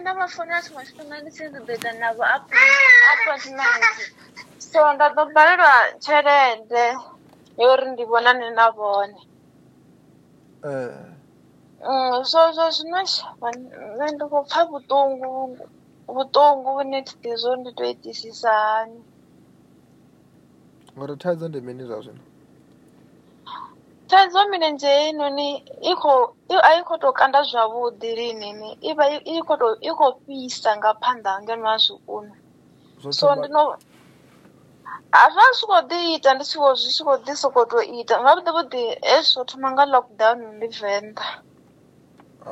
ndavafonera simasitonandisizibhedha navo apartment so ndatobalelwa tshelede yori ndi vonane na vone mm, swozwo zwino nṋe ndi khou pfha vhuṱungu vhuṱungu vhune thiḓi zwo ndi tou itisisa hani. Ngori thaidzo ndi mini zwa zwino thaidzo milenzhe heinoni i khou a i khou tou kanda zwavhuḓi linini i vha i khou tou i khou fhisa nga phanḓa ngeno ha zwo so ndi no a zwa zwi khou ḓi ita ndi tshi khou zwi tshi khou ḓi sokou tou ita. Zwavhuḓi vhuḓi hezwi zwo thoma nga lockdown ndi venḓa.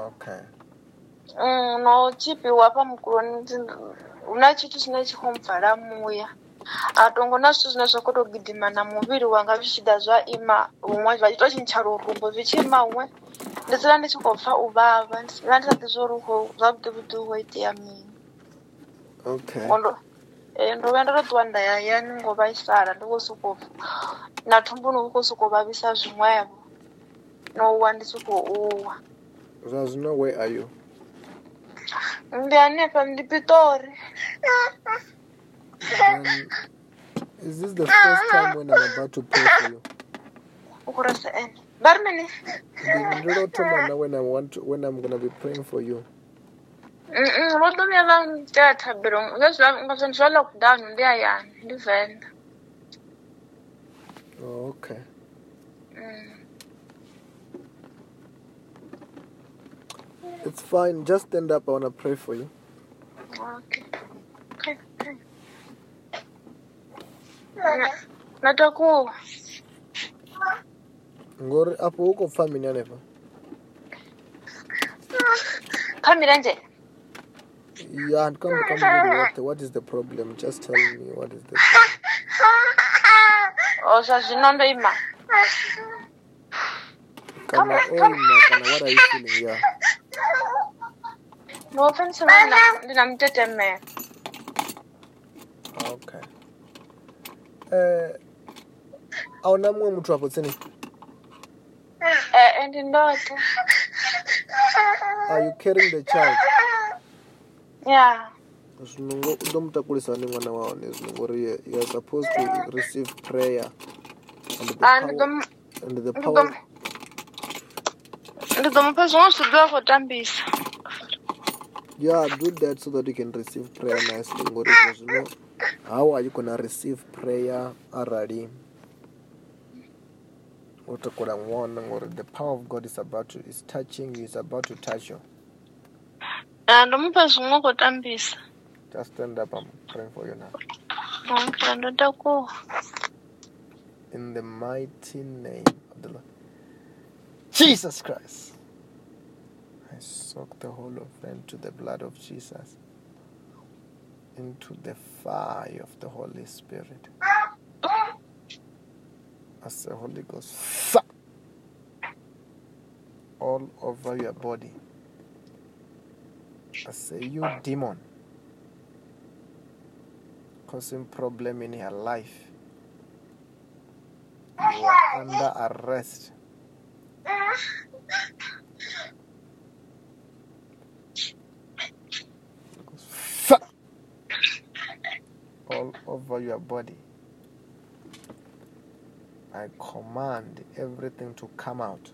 Okay. Mm, no tshipiwa hafha mukuloni hu na tshithu tshine tshi khou mpfala muya a tongo na zwithu zwine zwa khou tou gidima na muvhili wanga zwi tshi ḓa zwa ima huṅwe zwa tshi tou tshintsha lurumbu zwi tshi ima huṅwe. Ndi dzula ndi tshi khou pfha u vhavha ndi dzula ndi sa ḓi hu khou zwavhuḓi vhuḓi hu khou itea mini. Okay. Ndo vhuya ndo tou ṱuwa nda ya hayani ngo vhaisala ndi khou sokou na thumbuni hu khou sokou vhavhisa zwiṅwevho no uwa ndi tshi khou uwa zwa zwino where are you? Ndi hanefha ndi piṱori then is this the first time when i'm about to pray for you? U khou rasa ene vha ri mini ndi ndi lwo thoma na when i want to, when i'm gonna be praying for you. Vho ḓo vhuya vha ntela thabelo nga zwa nga zwa zwa lockdown ndi hayani ndi venḓa oh, okay. Mm. it's fine just stand up i want to pray for you. Okay, Na- na takuwa ngori afho hu khou pfa mini hanefha kha milenzhe yeah kambo ka muvhili woṱhe what is the problem? Just tell me what is the o zwa zwino ndo ima. Kana o ima kana what are you feeling yeah vho pfa ndi na- ndi a hu na muṅwe muthu afho tsini? Ee ndi ndoṱhe. Are you carrying the child? Ya zwino u ḓo mutakulisa hani ṅwana wa hone zwino ngori you- are supposed to receive prayer and the Ah, power, mu- and the power ndi ḓo mupha zwiṅwe zwithu ḓo a khou tambisa. Yeah do that so that you can receive prayer nicely ngori zwo zwino how are you gonna receive prayer arali wo takula ṅwana ngori the power of god is about to is touching you is about to touch you. Ya ndo mupha zwiṅwe a khou tambisa. Just stand up i'm praying for you now. Okay ndo takuwa. In the mighty name of the lord jesus christ i soak the whole of them to the blood of jesus into the fire of the holy spirit as the Holy Ghost fire all over your body. I say, you demon, causing problem in your life. You are under arrest. Fire your body. I command everything to come out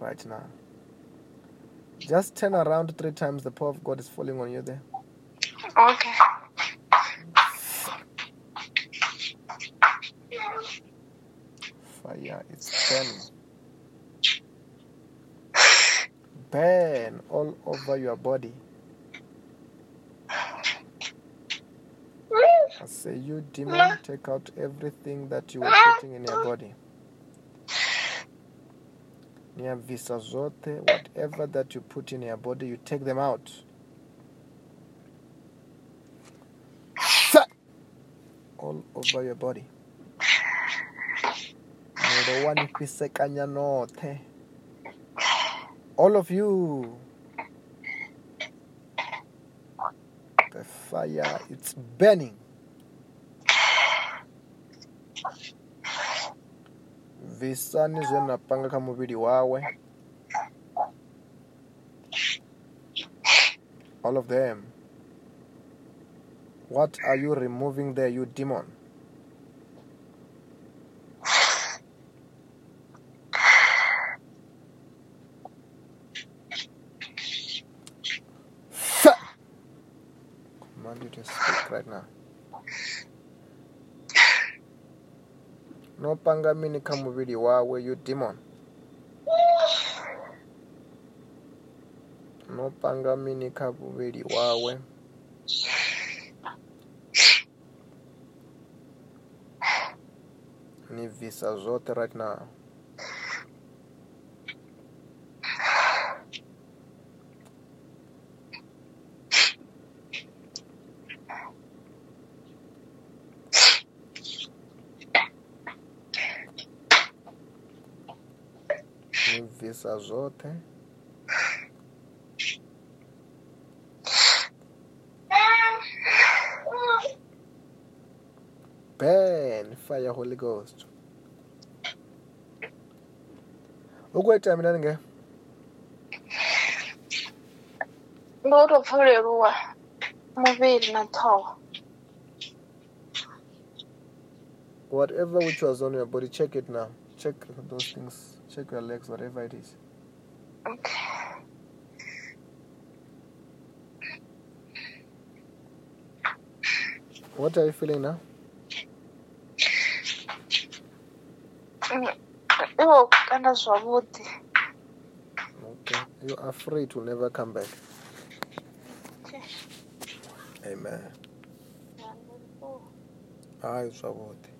right now. Just turn around three times. The power of God is falling on you there. okay Fire it's burning. Burn all over your body. I say, you demon, take out everything that you were putting in your body. Near visa zote, whatever that you put in your body, you take them out. All over your body. Note. Eh? All of you. The fire, it's burning. Visani zwe na panga kha muvhili wawe All of them. What are you removing there, you demon? Right now. Nopanga mini kha muvhili wawe you demon. Nopanga mini kha muvhili wawe. Ni bvisa zwoṱhe right now ni bvisa zwoṱhe? Burn fire holy ghost. Ukuita mina ninge ndi u tou pfuleliwa muvhili na ṱhoho. Whatever which was on your body check it now. Check those things check your legs whatever it is. Okay. what are you feeling now? Mm, iwo kukanda zwavhuḓi okay. You are free to never come back. Okay. amen. Hayi zwavhuḓi